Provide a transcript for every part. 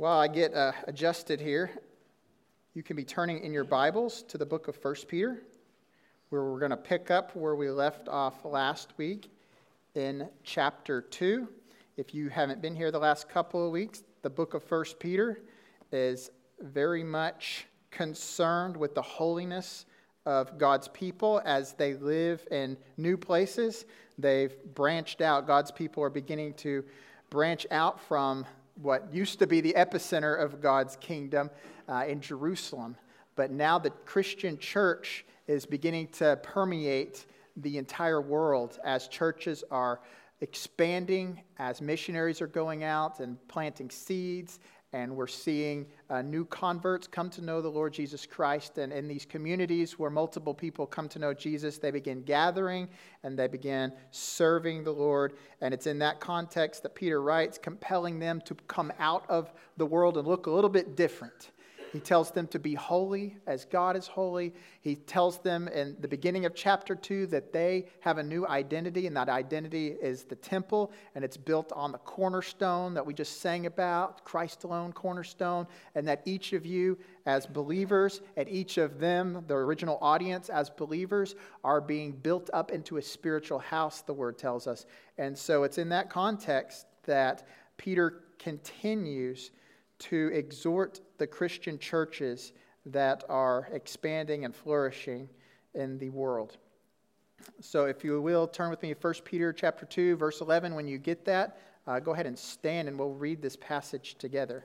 While I get uh, adjusted here, you can be turning in your Bibles to the book of 1 Peter, where we're going to pick up where we left off last week in chapter 2. If you haven't been here the last couple of weeks, the book of 1 Peter is very much concerned with the holiness of God's people as they live in new places. They've branched out. God's people are beginning to branch out from what used to be the epicenter of God's kingdom uh, in Jerusalem. But now the Christian church is beginning to permeate the entire world as churches are expanding, as missionaries are going out and planting seeds, and we're seeing uh, new converts come to know the Lord Jesus Christ. And in these communities where multiple people come to know Jesus, they begin gathering and they begin serving the Lord. And it's in that context that Peter writes, compelling them to come out of the world and look a little bit different. He tells them to be holy as God is holy. He tells them in the beginning of chapter 2 that they have a new identity, and that identity is the temple, and it's built on the cornerstone that we just sang about, Christ alone cornerstone, and that each of you as believers, and each of them, the original audience as believers, are being built up into a spiritual house, the word tells us. And so it's in that context that Peter continues to exhort the Christian churches that are expanding and flourishing in the world. So if you will turn with me to 1 Peter chapter 2 verse 11 when you get that, uh, go ahead and stand and we'll read this passage together.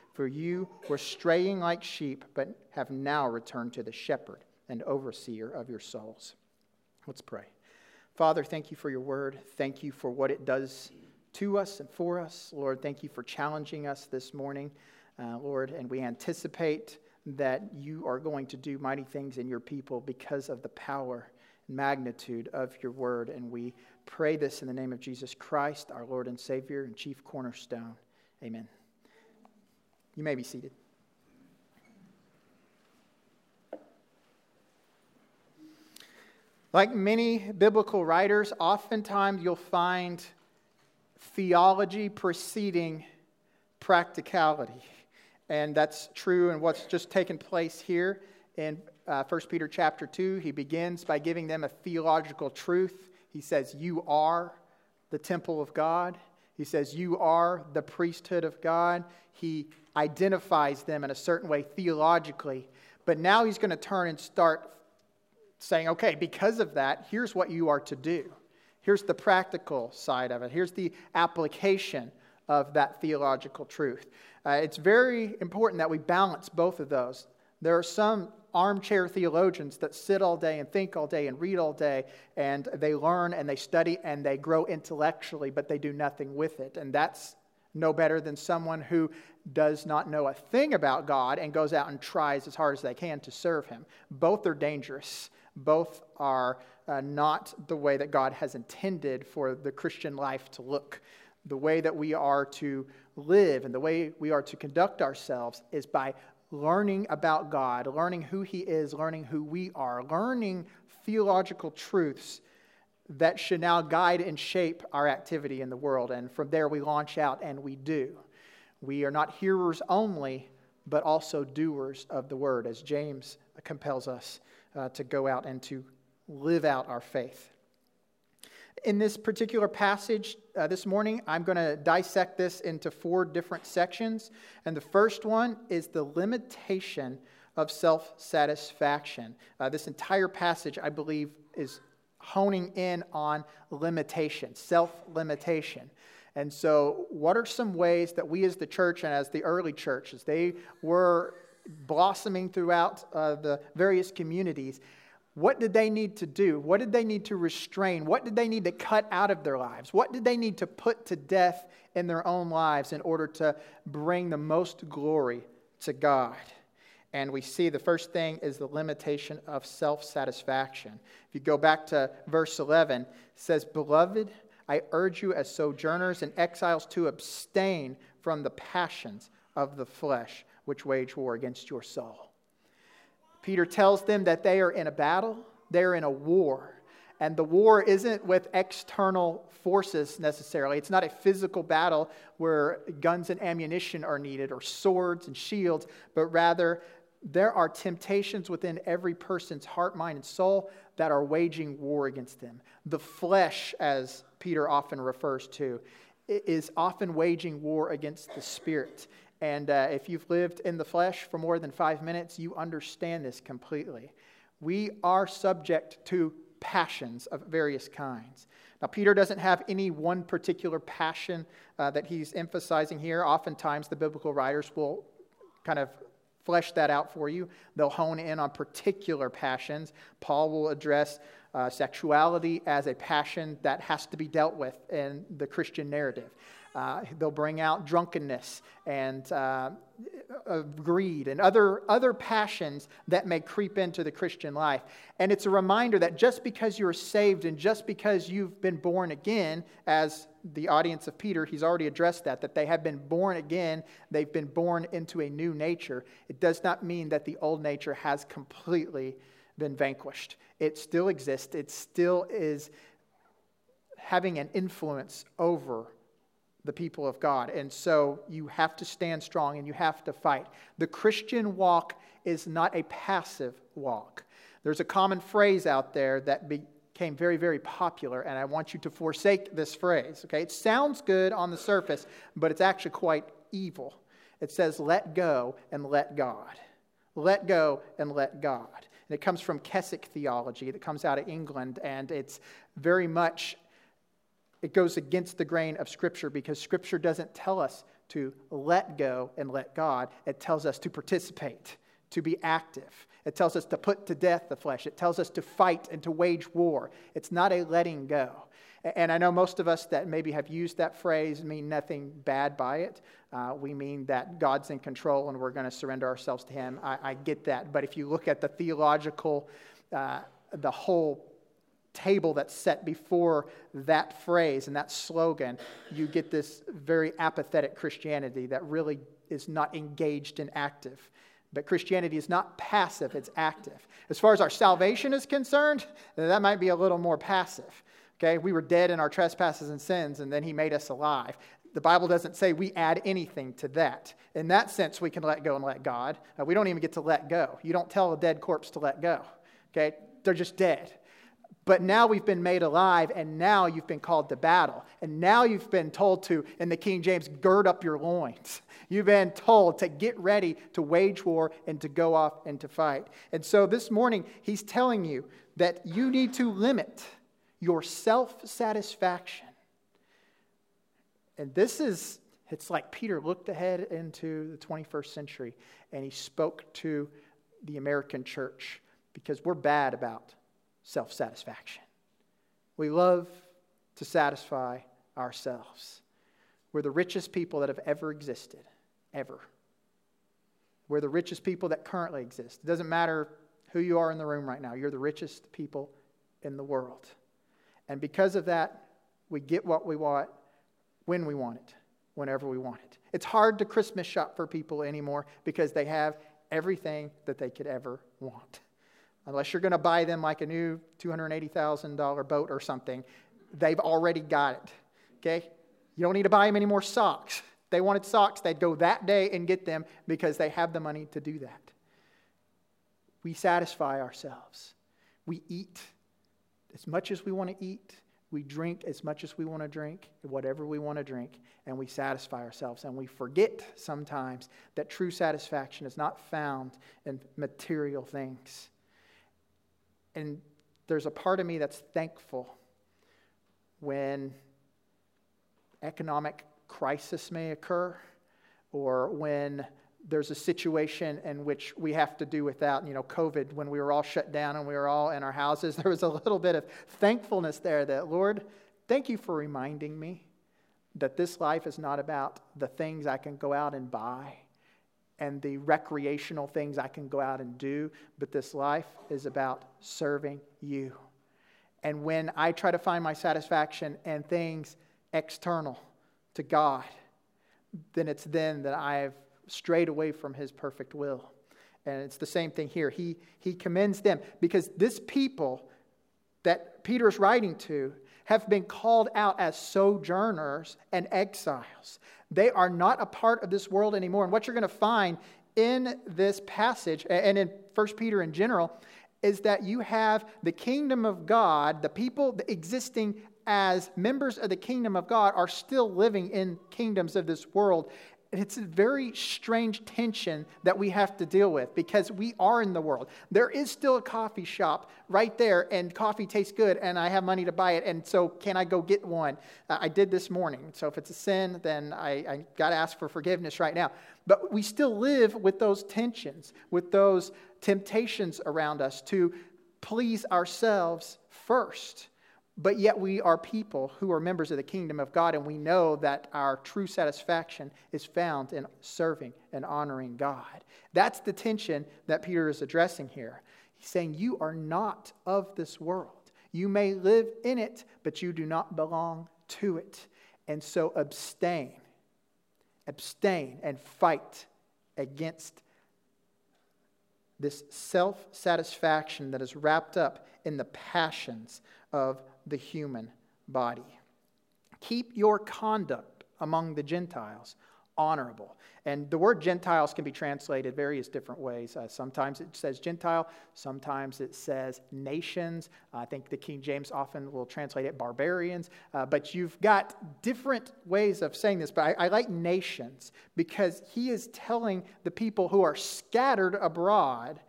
For you were straying like sheep, but have now returned to the shepherd and overseer of your souls. Let's pray. Father, thank you for your word. Thank you for what it does to us and for us. Lord, thank you for challenging us this morning, uh, Lord, and we anticipate that you are going to do mighty things in your people because of the power and magnitude of your word. And we pray this in the name of Jesus Christ, our Lord and Savior and chief cornerstone. Amen. You may be seated. Like many biblical writers, oftentimes you'll find theology preceding practicality. And that's true in what's just taken place here in uh, 1 Peter chapter 2. He begins by giving them a theological truth. He says, You are the temple of God. He says, You are the priesthood of God. He identifies them in a certain way theologically. But now he's going to turn and start saying, okay, because of that, here's what you are to do. Here's the practical side of it. Here's the application of that theological truth. Uh, it's very important that we balance both of those. There are some armchair theologians that sit all day and think all day and read all day, and they learn and they study and they grow intellectually, but they do nothing with it. And that's no better than someone who does not know a thing about God and goes out and tries as hard as they can to serve Him. Both are dangerous. Both are uh, not the way that God has intended for the Christian life to look. The way that we are to live and the way we are to conduct ourselves is by learning about God, learning who He is, learning who we are, learning theological truths that should now guide and shape our activity in the world. And from there, we launch out and we do. We are not hearers only, but also doers of the word, as James compels us uh, to go out and to live out our faith. In this particular passage uh, this morning, I'm going to dissect this into four different sections. And the first one is the limitation of self satisfaction. Uh, this entire passage, I believe, is honing in on limitation, self limitation. And so, what are some ways that we as the church and as the early churches, they were blossoming throughout uh, the various communities, what did they need to do? What did they need to restrain? What did they need to cut out of their lives? What did they need to put to death in their own lives in order to bring the most glory to God? And we see the first thing is the limitation of self satisfaction. If you go back to verse 11, it says, Beloved, I urge you as sojourners and exiles to abstain from the passions of the flesh which wage war against your soul. Peter tells them that they are in a battle, they're in a war. And the war isn't with external forces necessarily. It's not a physical battle where guns and ammunition are needed or swords and shields, but rather there are temptations within every person's heart, mind, and soul that are waging war against them. The flesh, as Peter often refers to, is often waging war against the spirit. And uh, if you've lived in the flesh for more than five minutes, you understand this completely. We are subject to passions of various kinds. Now, Peter doesn't have any one particular passion uh, that he's emphasizing here. Oftentimes, the biblical writers will kind of flesh that out for you. They'll hone in on particular passions. Paul will address uh, sexuality as a passion that has to be dealt with in the Christian narrative. Uh, they'll bring out drunkenness and uh, greed and other, other passions that may creep into the Christian life. And it's a reminder that just because you're saved and just because you've been born again, as the audience of Peter, he's already addressed that, that they have been born again, they've been born into a new nature, it does not mean that the old nature has completely been vanquished. It still exists, it still is having an influence over the people of God. And so you have to stand strong and you have to fight. The Christian walk is not a passive walk. There's a common phrase out there that became very, very popular, and I want you to forsake this phrase. Okay? It sounds good on the surface, but it's actually quite evil. It says, let go and let God. Let go and let God. And it comes from Keswick theology that comes out of England, and it's very much it goes against the grain of Scripture because Scripture doesn't tell us to let go and let God. It tells us to participate, to be active. It tells us to put to death the flesh. It tells us to fight and to wage war. It's not a letting go. And I know most of us that maybe have used that phrase mean nothing bad by it. Uh, we mean that God's in control and we're going to surrender ourselves to Him. I, I, get that. But if you look at the theological, uh, the whole table that's set before that phrase and that slogan, you get this very apathetic Christianity that really is not engaged and active. But Christianity is not passive, it's active. As far as our salvation is concerned, that might be a little more passive. Okay, we were dead in our trespasses and sins, and then he made us alive. The Bible doesn't say we add anything to that. In that sense, we can let go and let God. Uh, we don't even get to let go. You don't tell a dead corpse to let go. Okay, they're just dead. But now we've been made alive, and now you've been called to battle. And now you've been told to, in the King James, gird up your loins. You've been told to get ready to wage war and to go off and to fight. And so this morning, he's telling you that you need to limit your self satisfaction. And this is, It's like Peter looked ahead into the 21st century and he spoke to the American church because we're bad about self satisfaction. We love to satisfy ourselves. We're the richest people that have ever existed, ever. We're the richest people that currently exist. It doesn't matter who you are in the room right now, you're the richest people in the world. And because of that, we get what we want when we want it, whenever we want it. It's hard to Christmas shop for people anymore because they have everything that they could ever want. Unless you're going to buy them like a new $280,000 boat or something, they've already got it. Okay? You don't need to buy them any more socks. they wanted socks, they'd go that day and get them because they have the money to do that. We satisfy ourselves. We eat as much as we want to eat. We drink as much as we want to drink, whatever we want to drink, and we satisfy ourselves. And we forget sometimes that true satisfaction is not found in material things. And there's a part of me that's thankful when economic crisis may occur or when there's a situation in which we have to do without, you know, COVID, when we were all shut down and we were all in our houses, there was a little bit of thankfulness there that, Lord, thank you for reminding me that this life is not about the things I can go out and buy and the recreational things I can go out and do, but this life is about serving you. And when I try to find my satisfaction in things external to God, then it's then that I've strayed away from his perfect will. And it's the same thing here. He, he commends them because this people that Peter is writing to have been called out as sojourners and exiles. They are not a part of this world anymore. And what you're going to find in this passage and in 1 Peter in general is that you have the kingdom of God, the people existing as members of the kingdom of God are still living in kingdoms of this world. It's a very strange tension that we have to deal with because we are in the world. There is still a coffee shop right there, and coffee tastes good, and I have money to buy it, and so can I go get one? Uh, I did this morning. So if it's a sin, then I, I got to ask for forgiveness right now. But we still live with those tensions, with those temptations around us to please ourselves first. But yet we are people who are members of the kingdom of God, and we know that our true satisfaction is found in serving and honoring God. That's the tension that Peter is addressing here. He's saying, You are not of this world. You may live in it, but you do not belong to it. And so abstain, abstain, and fight against this self satisfaction that is wrapped up in the passions of the human body. Keep your conduct among the Gentiles honorable. And the word Gentiles can be translated various different ways. Uh, sometimes it says Gentile, sometimes it says nations. I think the King James often will translate it barbarians. Uh, but you've got different ways of saying this. But I, I like nations because he is telling the people who are scattered abroad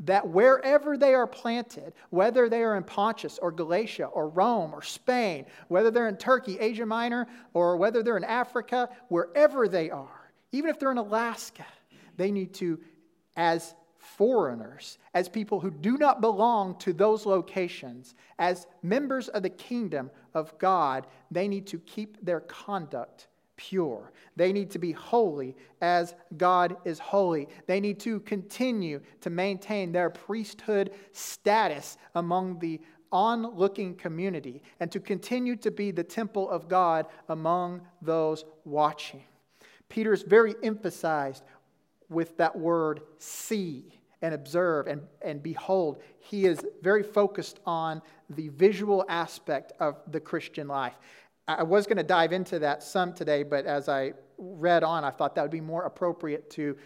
that wherever they are planted, whether they are in Pontus or Galatia or Rome or Spain, whether they're in Turkey, Asia Minor, or whether they're in Africa, wherever they are, even if they're in Alaska, they need to, as foreigners, as people who do not belong to those locations, as members of the kingdom of God, they need to keep their conduct pure. They need to be holy as God is holy. They need to continue to maintain their priesthood status among the onlooking community and to continue to be the temple of God among those watching. Peter is very emphasized with that word see and observe and, and behold. He is very focused on the visual aspect of the Christian life. I was going to dive into that some today, but as I read on, I thought that would be more appropriate to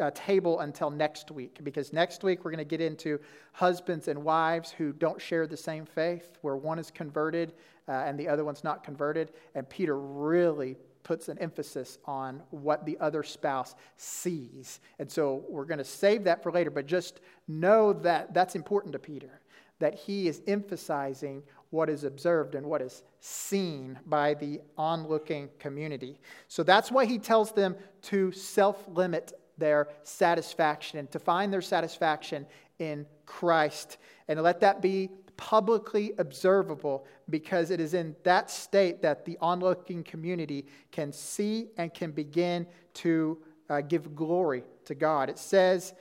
uh, table until next week because next week we're going to get into husbands and wives who don't share the same faith, where one is converted uh, and the other one's not converted. And Peter really puts an emphasis on what the other spouse sees. And so we're going to save that for later, but just know that that's important to Peter, that he is emphasizing what is observed and what is seen by the onlooking community. So that's why he tells them to self limit their satisfaction and to find their satisfaction in Christ and let that be publicly observable because it is in that state that the onlooking community can see and can begin to uh, give glory to God. It says,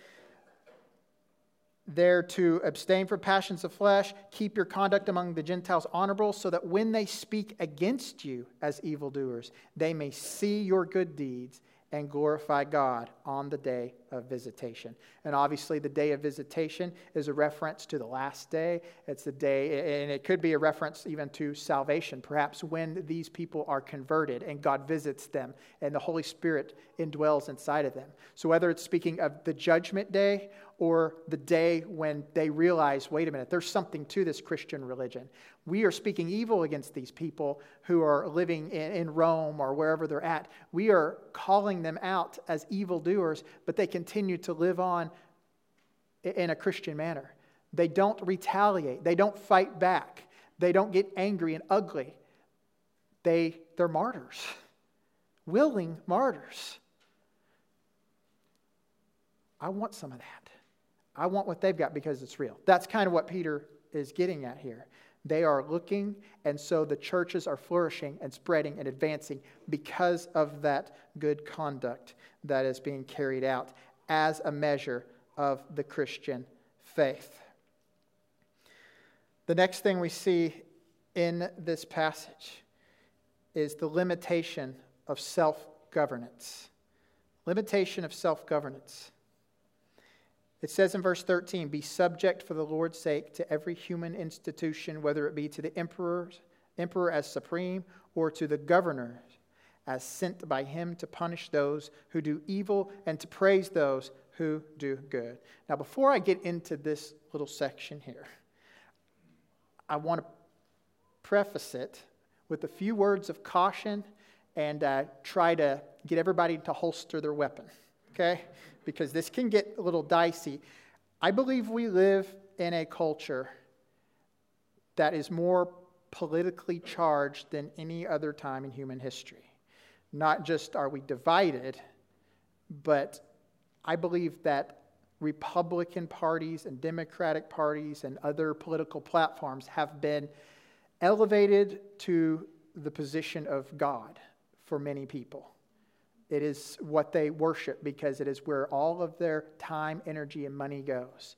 there to abstain from passions of flesh, keep your conduct among the Gentiles honorable, so that when they speak against you as evildoers, they may see your good deeds and glorify God on the day of visitation. And obviously, the day of visitation is a reference to the last day. It's the day, and it could be a reference even to salvation, perhaps when these people are converted and God visits them and the Holy Spirit indwells inside of them. So, whether it's speaking of the judgment day or the day when they realize, wait a minute, there's something to this Christian religion. We are speaking evil against these people who are living in, in Rome or wherever they're at. We are calling them out as evildoers, but they continue to live on in a Christian manner. They don't retaliate, they don't fight back, they don't get angry and ugly. They, they're martyrs, willing martyrs. I want some of that. I want what they've got because it's real. That's kind of what Peter is getting at here. They are looking, and so the churches are flourishing and spreading and advancing because of that good conduct that is being carried out as a measure of the Christian faith. The next thing we see in this passage is the limitation of self governance. Limitation of self governance. It says in verse 13, Be subject for the Lord's sake to every human institution, whether it be to the emperor, emperor as supreme or to the governors as sent by him to punish those who do evil and to praise those who do good. Now, before I get into this little section here, I want to preface it with a few words of caution and uh, try to get everybody to holster their weapon, okay? because this can get a little dicey. I believe we live in a culture that is more politically charged than any other time in human history. Not just are we divided, but I believe that Republican parties and Democratic parties and other political platforms have been elevated to the position of God for many people. It is what they worship because it is where all of their time, energy, and money goes.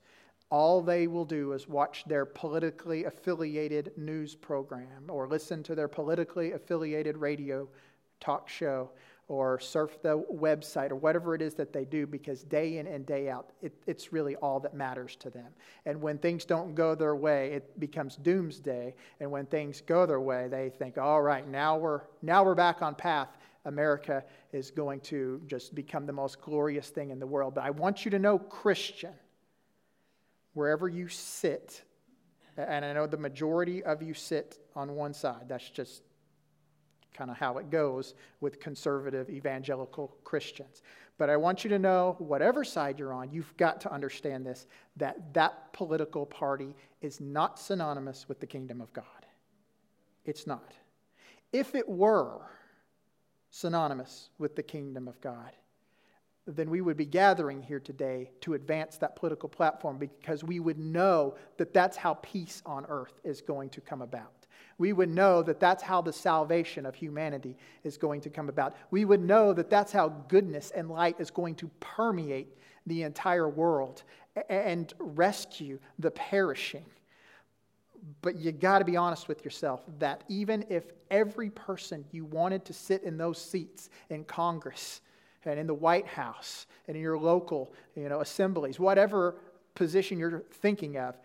All they will do is watch their politically affiliated news program or listen to their politically affiliated radio talk show or surf the website or whatever it is that they do because day in and day out, it, it's really all that matters to them. And when things don't go their way, it becomes doomsday. And when things go their way, they think, all right, now we're, now we're back on path America is going to just become the most glorious thing in the world. But I want you to know, Christian, wherever you sit, and I know the majority of you sit on one side, that's just kind of how it goes with conservative evangelical Christians. But I want you to know, whatever side you're on, you've got to understand this that that political party is not synonymous with the kingdom of God. It's not. If it were, synonymous with the kingdom of God, then we would be gathering here today to advance that political platform because we would know that that's how peace on earth is going to come about. We would know that that's how the salvation of humanity is going to come about. We would know that that's how goodness and light is going to permeate the entire world and rescue the perishing. But you got to be honest with yourself that even if every person you wanted to sit in those seats in Congress and in the White House and in your local you know, assemblies, whatever position you're thinking of,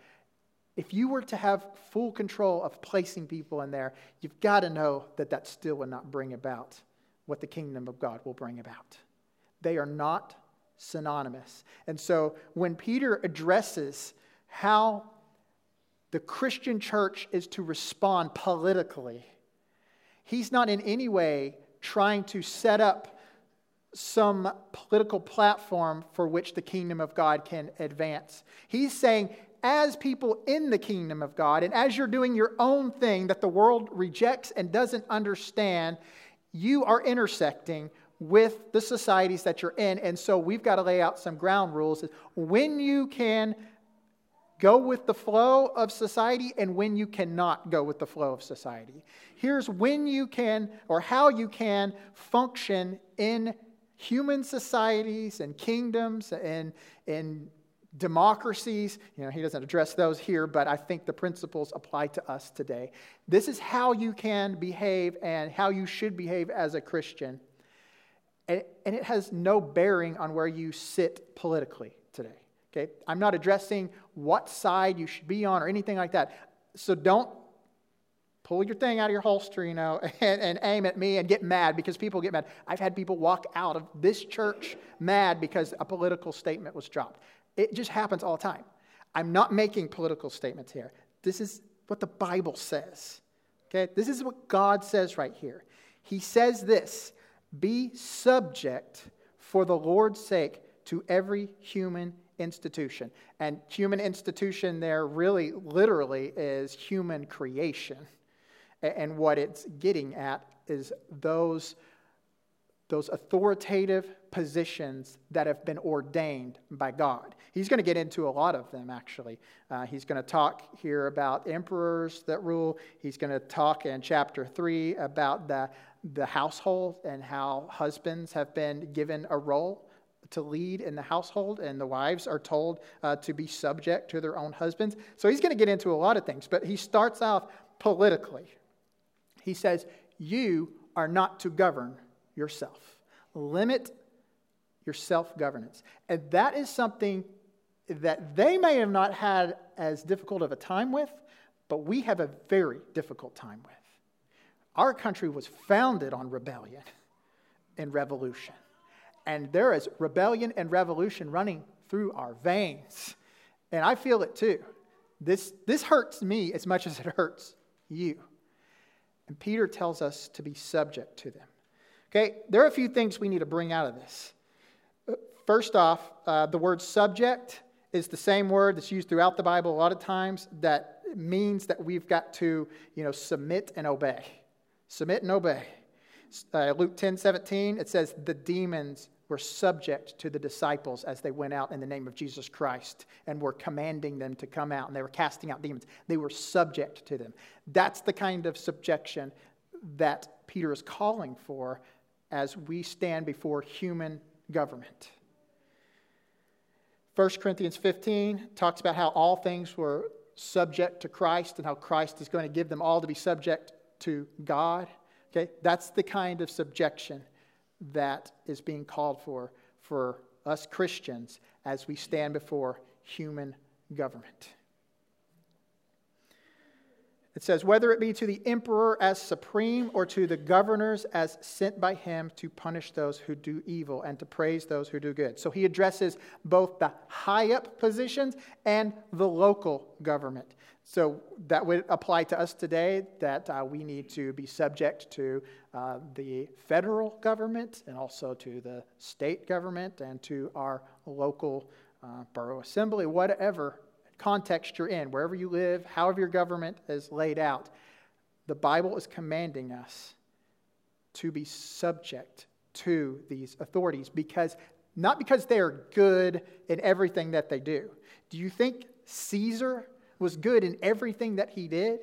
if you were to have full control of placing people in there, you've got to know that that still would not bring about what the kingdom of God will bring about. They are not synonymous. And so when Peter addresses how the Christian church is to respond politically. He's not in any way trying to set up some political platform for which the kingdom of God can advance. He's saying, as people in the kingdom of God, and as you're doing your own thing that the world rejects and doesn't understand, you are intersecting with the societies that you're in. And so we've got to lay out some ground rules. When you can go with the flow of society and when you cannot go with the flow of society. Here's when you can or how you can function in human societies and kingdoms and, and democracies. You know, he doesn't address those here, but I think the principles apply to us today. This is how you can behave and how you should behave as a Christian. And, and it has no bearing on where you sit politically today. Okay? I'm not addressing what side you should be on or anything like that. So don't pull your thing out of your holster, you know, and, and, aim at me and get mad because people get mad. I've had people walk out of this church mad because a political statement was dropped. It just happens all the time. I'm not making political statements here. This is what the Bible says. Okay? This is what God says right here. He says this Be subject for the Lord's sake to every human institution. And human institution there really literally is human creation. And what it's getting at is those, those authoritative positions that have been ordained by God. He's going to get into a lot of them, actually. Uh, he's going to talk here about emperors that rule. He's going to talk in chapter 3 about the, the household and how husbands have been given a role to lead in the household, and the wives are told uh, to be subject to their own husbands. So he's going to get into a lot of things, but he starts off politically. He says, You are not to govern yourself, limit your self governance. And that is something that they may have not had as difficult of a time with, but we have a very difficult time with. Our country was founded on rebellion and revolution. And there is rebellion and revolution running through our veins. And I feel it too. This, this hurts me as much as it hurts you. And Peter tells us to be subject to them. Okay, there are a few things we need to bring out of this. First off, uh, the word subject is the same word that's used throughout the Bible a lot of times that means that we've got to, you know, submit and obey. Submit and obey. Uh, Luke 10 17, it says, The demons were subject to the disciples as they went out in the name of Jesus Christ and were commanding them to come out and they were casting out demons. They were subject to them. That's the kind of subjection that Peter is calling for as we stand before human government. 1 Corinthians 15 talks about how all things were subject to Christ and how Christ is going to give them all to be subject to God. Okay? That's the kind of subjection that is being called for for us Christians as we stand before human government. It says, whether it be to the emperor as supreme or to the governors as sent by him to punish those who do evil and to praise those who do good. So he addresses both the high up positions and the local government. So that would apply to us today that uh, we need to be subject to uh, the federal government and also to the state government and to our local uh, borough assembly, whatever context you're in, wherever you live, however your government is laid out. The Bible is commanding us to be subject to these authorities because not because they are good in everything that they do. Do you think Caesar was good in everything that he did?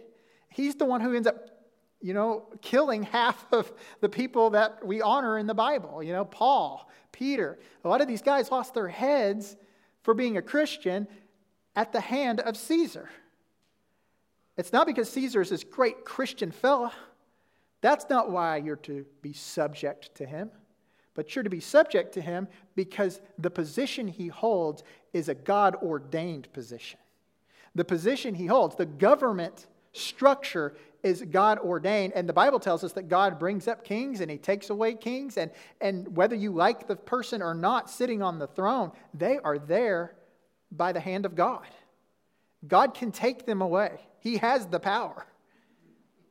He's the one who ends up you know, killing half of the people that we honor in the Bible. You know, Paul, Peter. A lot of these guys lost their heads for being a Christian at the hand of Caesar. It's not because Caesar is this great Christian fella. That's not why you're to be subject to him. But you're to be subject to him because the position he holds is a God ordained position. The position he holds, the government structure is God ordained. And the Bible tells us that God brings up kings and he takes away kings. And, and whether you like the person or not sitting on the throne, they are there by the hand of God. God can take them away, He has the power.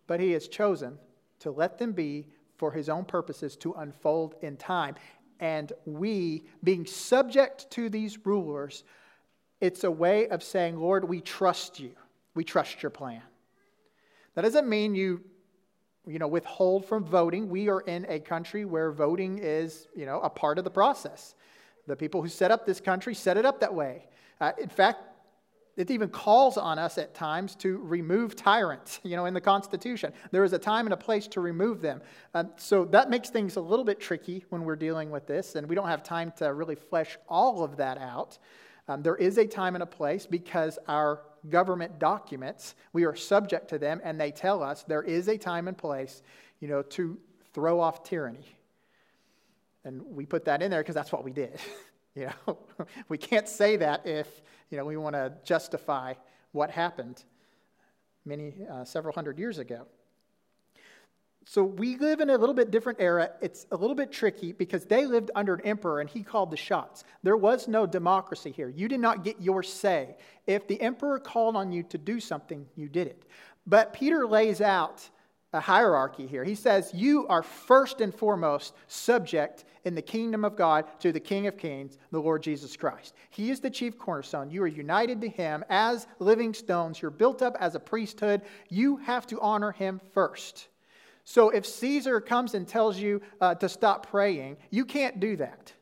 But He has chosen to let them be for His own purposes to unfold in time. And we, being subject to these rulers, It's a way of saying, Lord, we trust you. We trust your plan. That doesn't mean you, you know, withhold from voting. We are in a country where voting is, you know, a part of the process. The people who set up this country set it up that way. Uh, in fact, it even calls on us at times to remove tyrants, you know, in the Constitution. There is a time and a place to remove them. Um, so that makes things a little bit tricky when we're dealing with this, and we don't have time to really flesh all of that out. Um, there is a time and a place because our government documents, we are subject to them, and they tell us there is a time and place, you know, to throw off tyranny. And we put that in there because that's what we did. you know, we can't say that if, you know, we want to justify what happened many, uh, several hundred years ago. So we live in a little bit different era. It's a little bit tricky because they lived under an emperor and he called the shots. There was no democracy here. You did not get your say. If the emperor called on you to do something, you did it. But Peter lays out a hierarchy here. He says, You are first and foremost subject in the kingdom of God to the King of Kings, the Lord Jesus Christ. He is the chief cornerstone. You are united to him as living stones. You're built up as a priesthood. You have to honor him first. So if Caesar comes and tells you uh, to stop praying, you can't do that.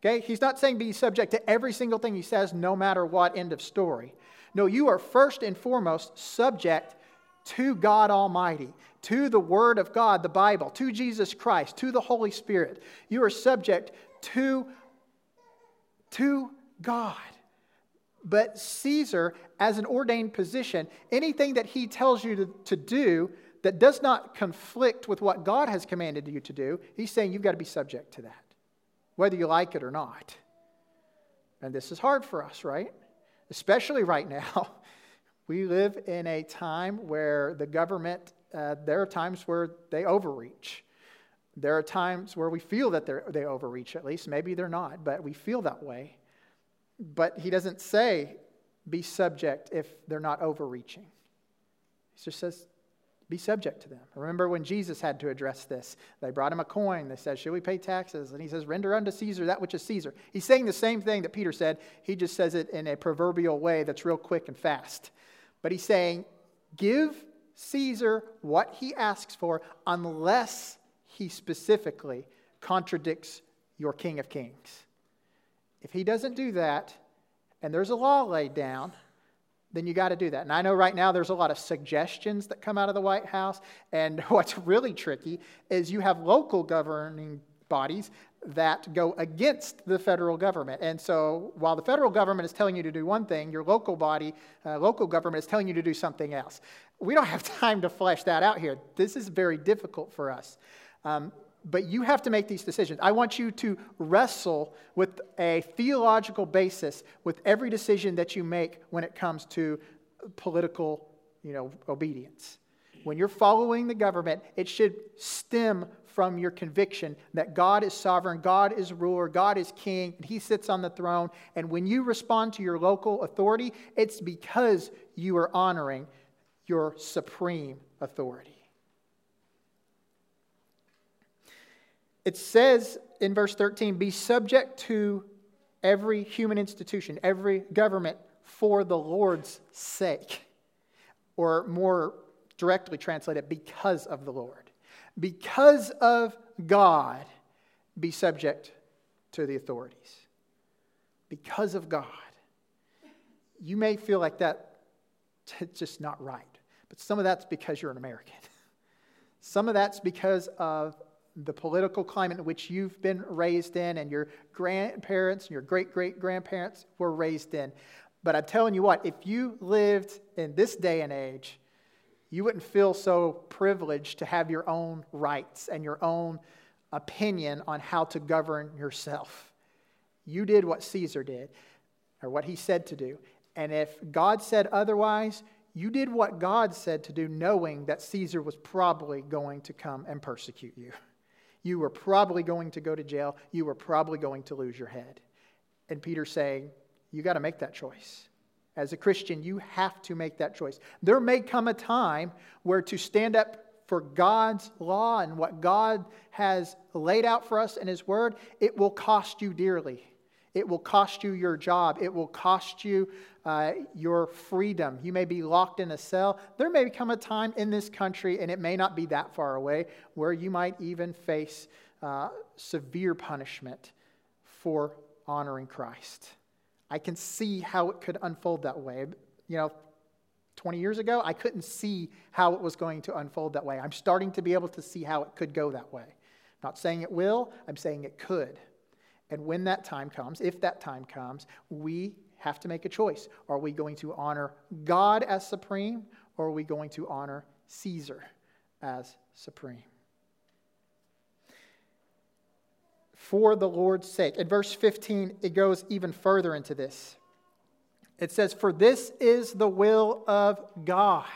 Okay? He's not saying be subject to every single thing he says, no matter what, end of story. No, you are first and foremost subject to God Almighty, to the Word of God, the Bible, to Jesus Christ, to the Holy Spirit. You are subject to, to God. But Caesar, as an ordained position, anything that he tells you to, to do, that does not conflict with what God has commanded you to do, he's saying you've got to be subject to that, whether you like it or not. And this is hard for us, right? Especially right now. We live in a time where the government, uh, there are times where they overreach. There are times where we feel that they overreach, at least. Maybe they're not, but we feel that way. But he doesn't say be subject if they're not overreaching. He just says be subject to them. Remember when Jesus had to address this? They brought him a coin. They said, Should we pay taxes? And he says, Render unto Caesar that which is Caesar. He's saying the same thing that Peter said. He just says it in a proverbial way that's real quick and fast. But he's saying, Give Caesar what he asks for unless he specifically contradicts your King of Kings. If he doesn't do that, and there's a law laid down, then you got to do that. And I know right now there's a lot of suggestions that come out of the White House. And what's really tricky is you have local governing bodies that go against the federal government. And so while the federal government is telling you to do one thing, your local body, uh, local government is telling you to do something else. We don't have time to flesh that out here. This is very difficult for us. Um, but you have to make these decisions. I want you to wrestle with a theological basis with every decision that you make when it comes to political you know, obedience. When you're following the government, it should stem from your conviction that God is sovereign, God is ruler, God is king, and He sits on the throne. And when you respond to your local authority, it's because you are honoring your supreme authority. It says in verse 13, be subject to every human institution, every government for the Lord's sake. Or more directly translated, because of the Lord. Because of God, be subject to the authorities. Because of God. You may feel like that it's just not right, but some of that's because you're an American. Some of that's because of the political climate in which you've been raised in and your grandparents and your great great grandparents were raised in. But I'm telling you what, if you lived in this day and age, you wouldn't feel so privileged to have your own rights and your own opinion on how to govern yourself. You did what Caesar did, or what he said to do. And if God said otherwise, you did what God said to do, knowing that Caesar was probably going to come and persecute you. You were probably going to go to jail. You were probably going to lose your head. And Peter's saying, You got to make that choice. As a Christian, you have to make that choice. There may come a time where to stand up for God's law and what God has laid out for us in His Word, it will cost you dearly. It will cost you your job. It will cost you uh, your freedom. You may be locked in a cell. There may come a time in this country, and it may not be that far away, where you might even face uh, severe punishment for honoring Christ. I can see how it could unfold that way. You know, 20 years ago, I couldn't see how it was going to unfold that way. I'm starting to be able to see how it could go that way. I'm not saying it will, I'm saying it could. And when that time comes, if that time comes, we have to make a choice. Are we going to honor God as supreme, or are we going to honor Caesar as supreme? For the Lord's sake. In verse 15, it goes even further into this. It says, For this is the will of God.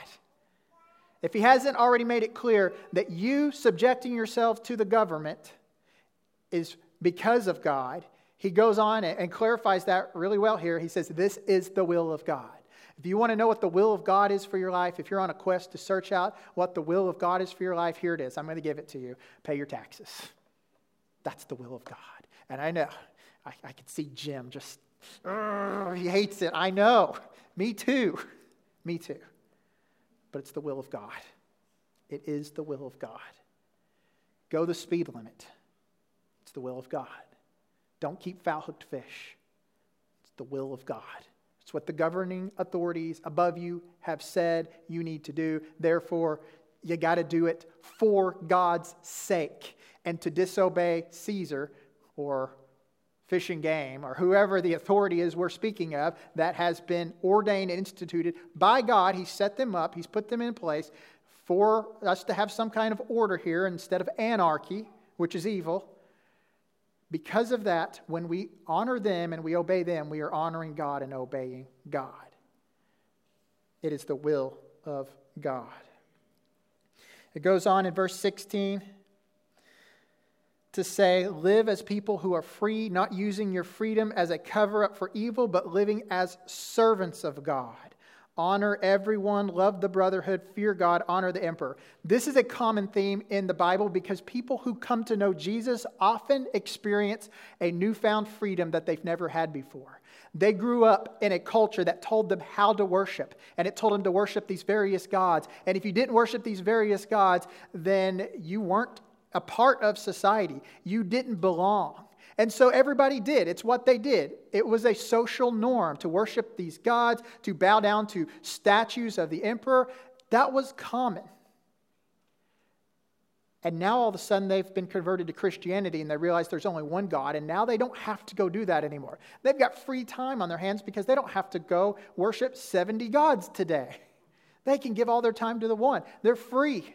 If he hasn't already made it clear that you subjecting yourself to the government is because of God, he goes on and clarifies that really well here. He says, This is the will of God. If you want to know what the will of God is for your life, if you're on a quest to search out what the will of God is for your life, here it is. I'm going to give it to you. Pay your taxes. That's the will of God. And I know, I, I can see Jim just, he hates it. I know. Me too. Me too. But it's the will of God. It is the will of God. Go the speed limit. It's the will of God. Don't keep foul hooked fish. It's the will of God. It's what the governing authorities above you have said you need to do. Therefore, you got to do it for God's sake. And to disobey Caesar or Fish and Game or whoever the authority is we're speaking of that has been ordained and instituted by God, He set them up, He's put them in place for us to have some kind of order here instead of anarchy, which is evil. Because of that, when we honor them and we obey them, we are honoring God and obeying God. It is the will of God. It goes on in verse 16 to say, Live as people who are free, not using your freedom as a cover up for evil, but living as servants of God. Honor everyone, love the brotherhood, fear God, honor the emperor. This is a common theme in the Bible because people who come to know Jesus often experience a newfound freedom that they've never had before. They grew up in a culture that told them how to worship, and it told them to worship these various gods. And if you didn't worship these various gods, then you weren't a part of society. You didn't belong. And so everybody did. It's what they did. It was a social norm to worship these gods, to bow down to statues of the emperor. That was common. And now all of a sudden they've been converted to Christianity and they realize there's only one God, and now they don't have to go do that anymore. They've got free time on their hands because they don't have to go worship 70 gods today. They can give all their time to the one. They're free.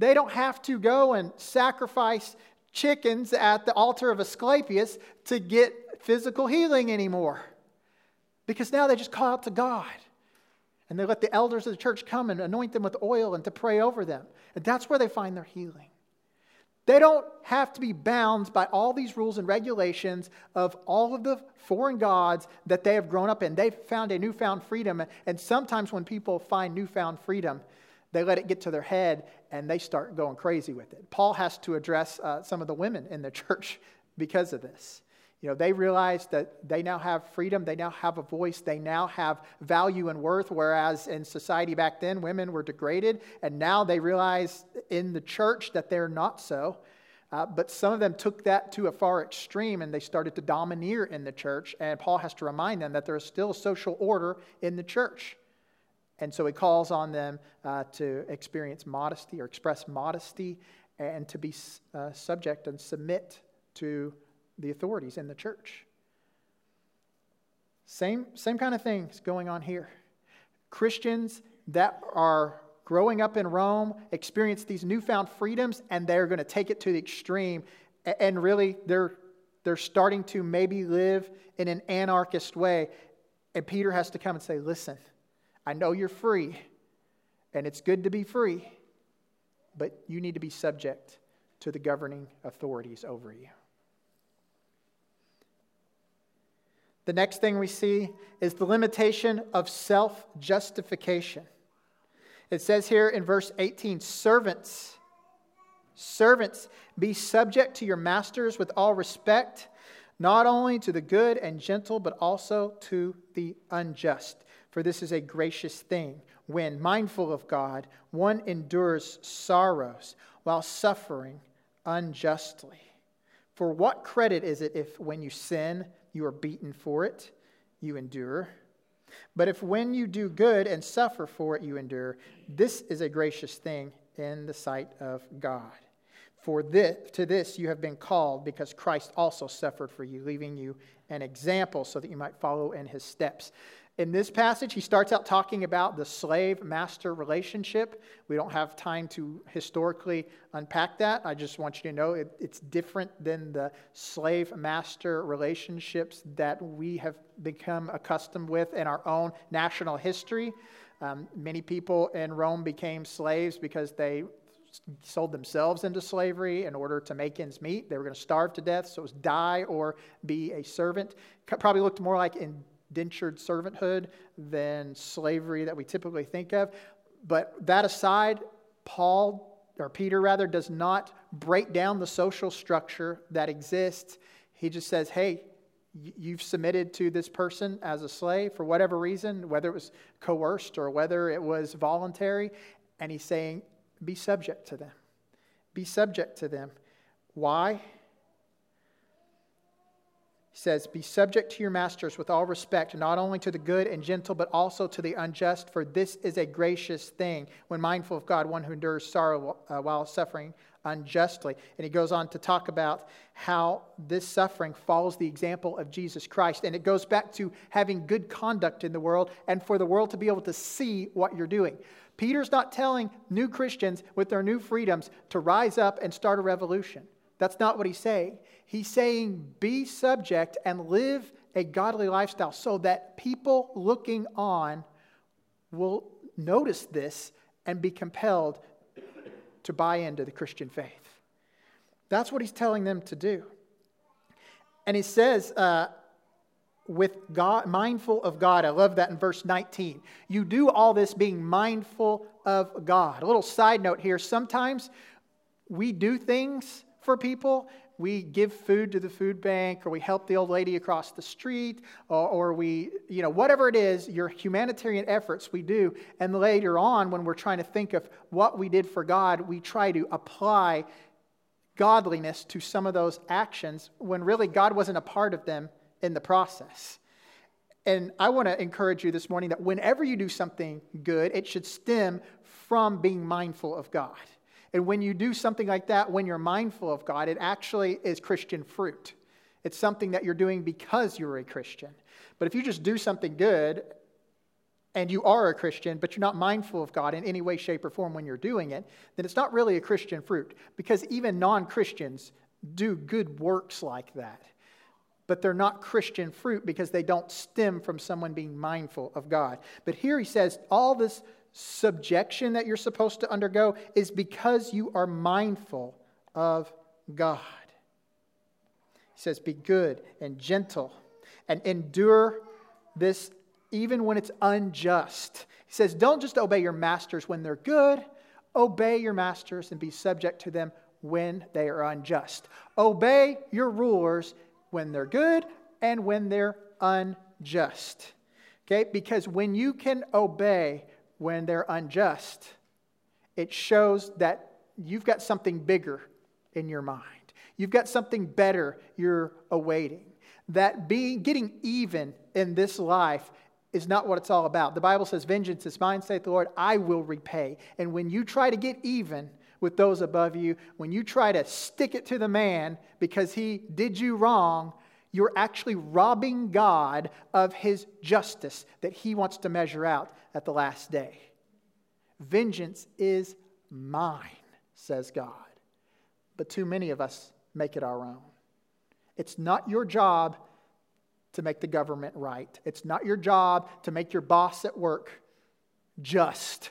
They don't have to go and sacrifice chickens at the altar of Asclepius to get physical healing anymore. Because now they just call out to God. And they let the elders of the church come and anoint them with oil and to pray over them. And that's where they find their healing. They don't have to be bound by all these rules and regulations of all of the foreign gods that they have grown up in. They've found a newfound freedom. And sometimes when people find newfound freedom, they let it get to their head and they start going crazy with it. Paul has to address uh, some of the women in the church because of this. You know, they realize that they now have freedom, they now have a voice, they now have value and worth, whereas in society back then, women were degraded, and now they realize in the church that they're not so. Uh, but some of them took that to a far extreme and they started to domineer in the church. And Paul has to remind them that there is still social order in the church. And so he calls on them uh, to experience modesty or express modesty and to be uh, subject and submit to the authorities in the church. Same, same kind of things going on here. Christians that are growing up in Rome experience these newfound freedoms and they're going to take it to the extreme. And really, they're, they're starting to maybe live in an anarchist way. And Peter has to come and say, listen, I know you're free, and it's good to be free, but you need to be subject to the governing authorities over you. The next thing we see is the limitation of self justification. It says here in verse 18 Servants, servants, be subject to your masters with all respect not only to the good and gentle, but also to the unjust. For this is a gracious thing when, mindful of God, one endures sorrows while suffering unjustly. For what credit is it if, when you sin, you are beaten for it, you endure? But if when you do good and suffer for it, you endure, this is a gracious thing in the sight of God. For this, to this you have been called, because Christ also suffered for you, leaving you an example so that you might follow in his steps. In this passage, he starts out talking about the slave master relationship. We don't have time to historically unpack that. I just want you to know it, it's different than the slave master relationships that we have become accustomed with in our own national history. Um, many people in Rome became slaves because they sold themselves into slavery in order to make ends meet. They were going to starve to death, so it was die or be a servant. Probably looked more like indentured servanthood than slavery that we typically think of. But that aside, Paul, or Peter rather, does not break down the social structure that exists. He just says, hey, you've submitted to this person as a slave for whatever reason, whether it was coerced or whether it was voluntary. And he's saying, be subject to them. Be subject to them. Why? Says, Be subject to your masters with all respect, not only to the good and gentle, but also to the unjust, for this is a gracious thing when mindful of God, one who endures sorrow uh, while suffering unjustly. And he goes on to talk about how this suffering follows the example of Jesus Christ. And it goes back to having good conduct in the world and for the world to be able to see what you're doing. Peter's not telling new Christians with their new freedoms to rise up and start a revolution. That's not what he's saying. He's saying be subject and live a godly lifestyle so that people looking on will notice this and be compelled to buy into the Christian faith. That's what he's telling them to do. And he says, uh, with God, mindful of God. I love that in verse 19. You do all this being mindful of God. A little side note here sometimes we do things for people. We give food to the food bank, or we help the old lady across the street, or, or we, you know, whatever it is, your humanitarian efforts we do. And later on, when we're trying to think of what we did for God, we try to apply godliness to some of those actions when really God wasn't a part of them in the process. And I want to encourage you this morning that whenever you do something good, it should stem from being mindful of God. And when you do something like that, when you're mindful of God, it actually is Christian fruit. It's something that you're doing because you're a Christian. But if you just do something good and you are a Christian, but you're not mindful of God in any way, shape, or form when you're doing it, then it's not really a Christian fruit because even non Christians do good works like that but they're not Christian fruit because they don't stem from someone being mindful of God. But here he says all this subjection that you're supposed to undergo is because you are mindful of God. He says, Be good and gentle and endure this even when it's unjust. He says, Don't just obey your masters when they're good, obey your masters and be subject to them when they are unjust. Obey your rulers when they're good and when they're unjust. Okay? Because when you can obey when they're unjust, it shows that you've got something bigger in your mind. You've got something better you're awaiting. That being getting even in this life is not what it's all about. The Bible says, Vengeance is mine, saith the Lord, I will repay. And when you try to get even, with those above you, when you try to stick it to the man because he did you wrong, you're actually robbing God of his justice that he wants to measure out at the last day. Vengeance is mine, says God. But too many of us make it our own. It's not your job to make the government right, it's not your job to make your boss at work just.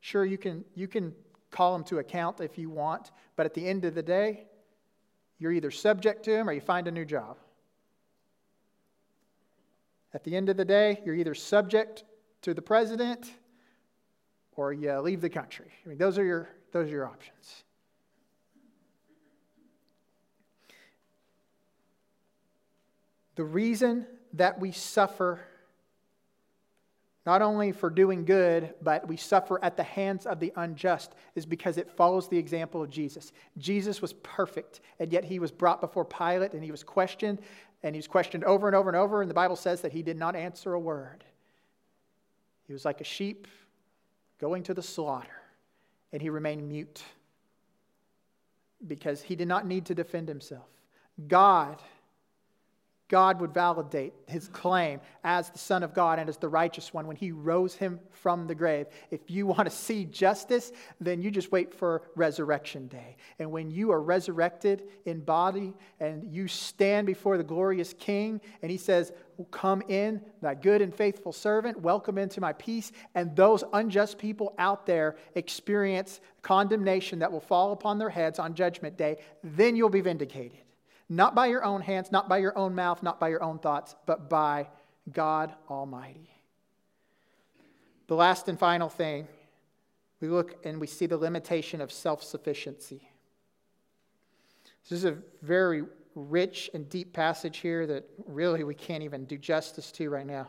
Sure, you can, you can call them to account if you want, but at the end of the day, you're either subject to him or you find a new job. At the end of the day, you're either subject to the president or you leave the country. I mean, those are your, those are your options. The reason that we suffer not only for doing good, but we suffer at the hands of the unjust, is because it follows the example of Jesus. Jesus was perfect, and yet he was brought before Pilate and he was questioned, and he was questioned over and over and over, and the Bible says that he did not answer a word. He was like a sheep going to the slaughter, and he remained mute because he did not need to defend himself. God God would validate his claim as the Son of God and as the righteous one when he rose him from the grave. If you want to see justice, then you just wait for resurrection day. And when you are resurrected in body and you stand before the glorious King and he says, Come in, thy good and faithful servant, welcome into my peace. And those unjust people out there experience condemnation that will fall upon their heads on judgment day, then you'll be vindicated. Not by your own hands, not by your own mouth, not by your own thoughts, but by God Almighty. The last and final thing, we look and we see the limitation of self sufficiency. This is a very rich and deep passage here that really we can't even do justice to right now.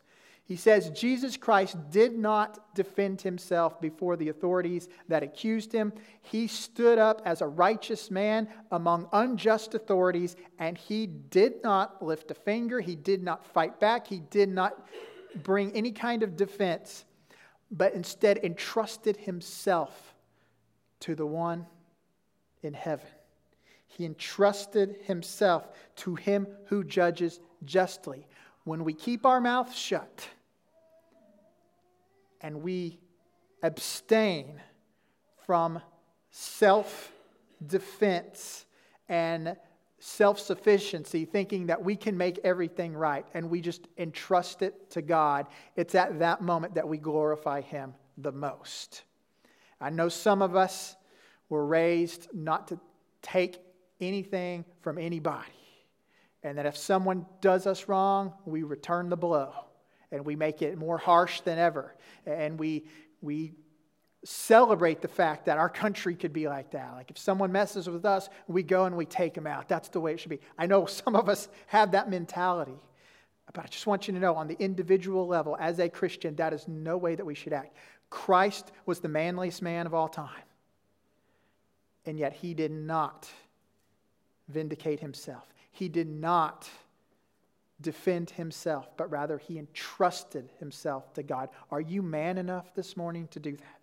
He says Jesus Christ did not defend himself before the authorities that accused him. He stood up as a righteous man among unjust authorities, and he did not lift a finger. He did not fight back. He did not bring any kind of defense, but instead entrusted himself to the one in heaven. He entrusted himself to him who judges justly. When we keep our mouths shut, and we abstain from self defense and self sufficiency, thinking that we can make everything right, and we just entrust it to God, it's at that moment that we glorify Him the most. I know some of us were raised not to take anything from anybody, and that if someone does us wrong, we return the blow and we make it more harsh than ever. And we, we celebrate the fact that our country could be like that. Like if someone messes with us, we go and we take them out. That's the way it should be. I know some of us have that mentality. But I just want you to know on the individual level, as a Christian, that is no way that we should act. Christ was the manliest man of all time. And yet he did not vindicate himself. He did not defend himself, but rather he entrusted himself to God. Are you man enough this morning to do that?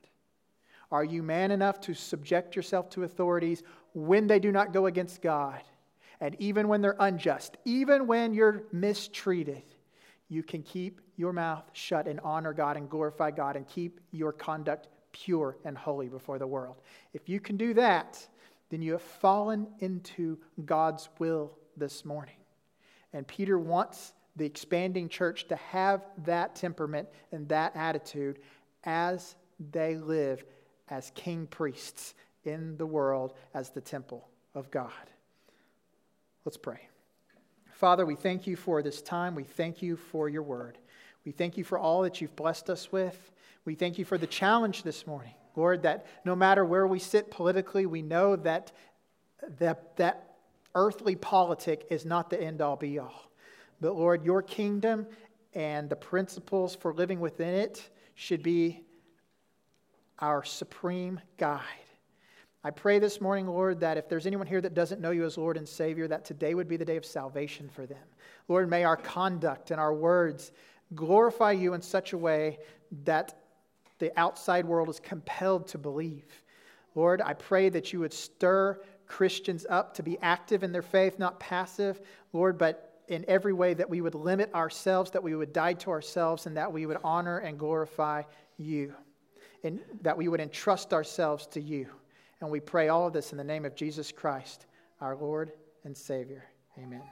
Are you man enough to subject yourself to authorities when they do not go against God? And even when they're unjust, even when you're mistreated, you can keep your mouth shut and honor God and glorify God and keep your conduct pure and holy before the world. If you can do that, then you have fallen into God's will this morning. And Peter wants the expanding church to have that temperament and that attitude as they live as king priests in the world as the temple of God. Let's pray. Father, we thank you for this time. We thank you for your word. We thank you for all that you've blessed us with. We thank you for the challenge this morning, Lord, that no matter where we sit politically, we know that that, that earthly politic is not the end all be all. But Lord, your kingdom and the principles for living within it should be our supreme guide. I pray this morning, Lord, that if there's anyone here that doesn't know you as Lord and Savior, that today would be the day of salvation for them. Lord, may our conduct and our words glorify you in such a way that the outside world is compelled to believe. Lord, I pray that you would stir Christians up to be active in their faith, not passive, Lord, but in every way that we would limit ourselves, that we would die to ourselves, and that we would honor and glorify you, and that we would entrust ourselves to you. And we pray all of this in the name of Jesus Christ, our Lord and Savior. Amen.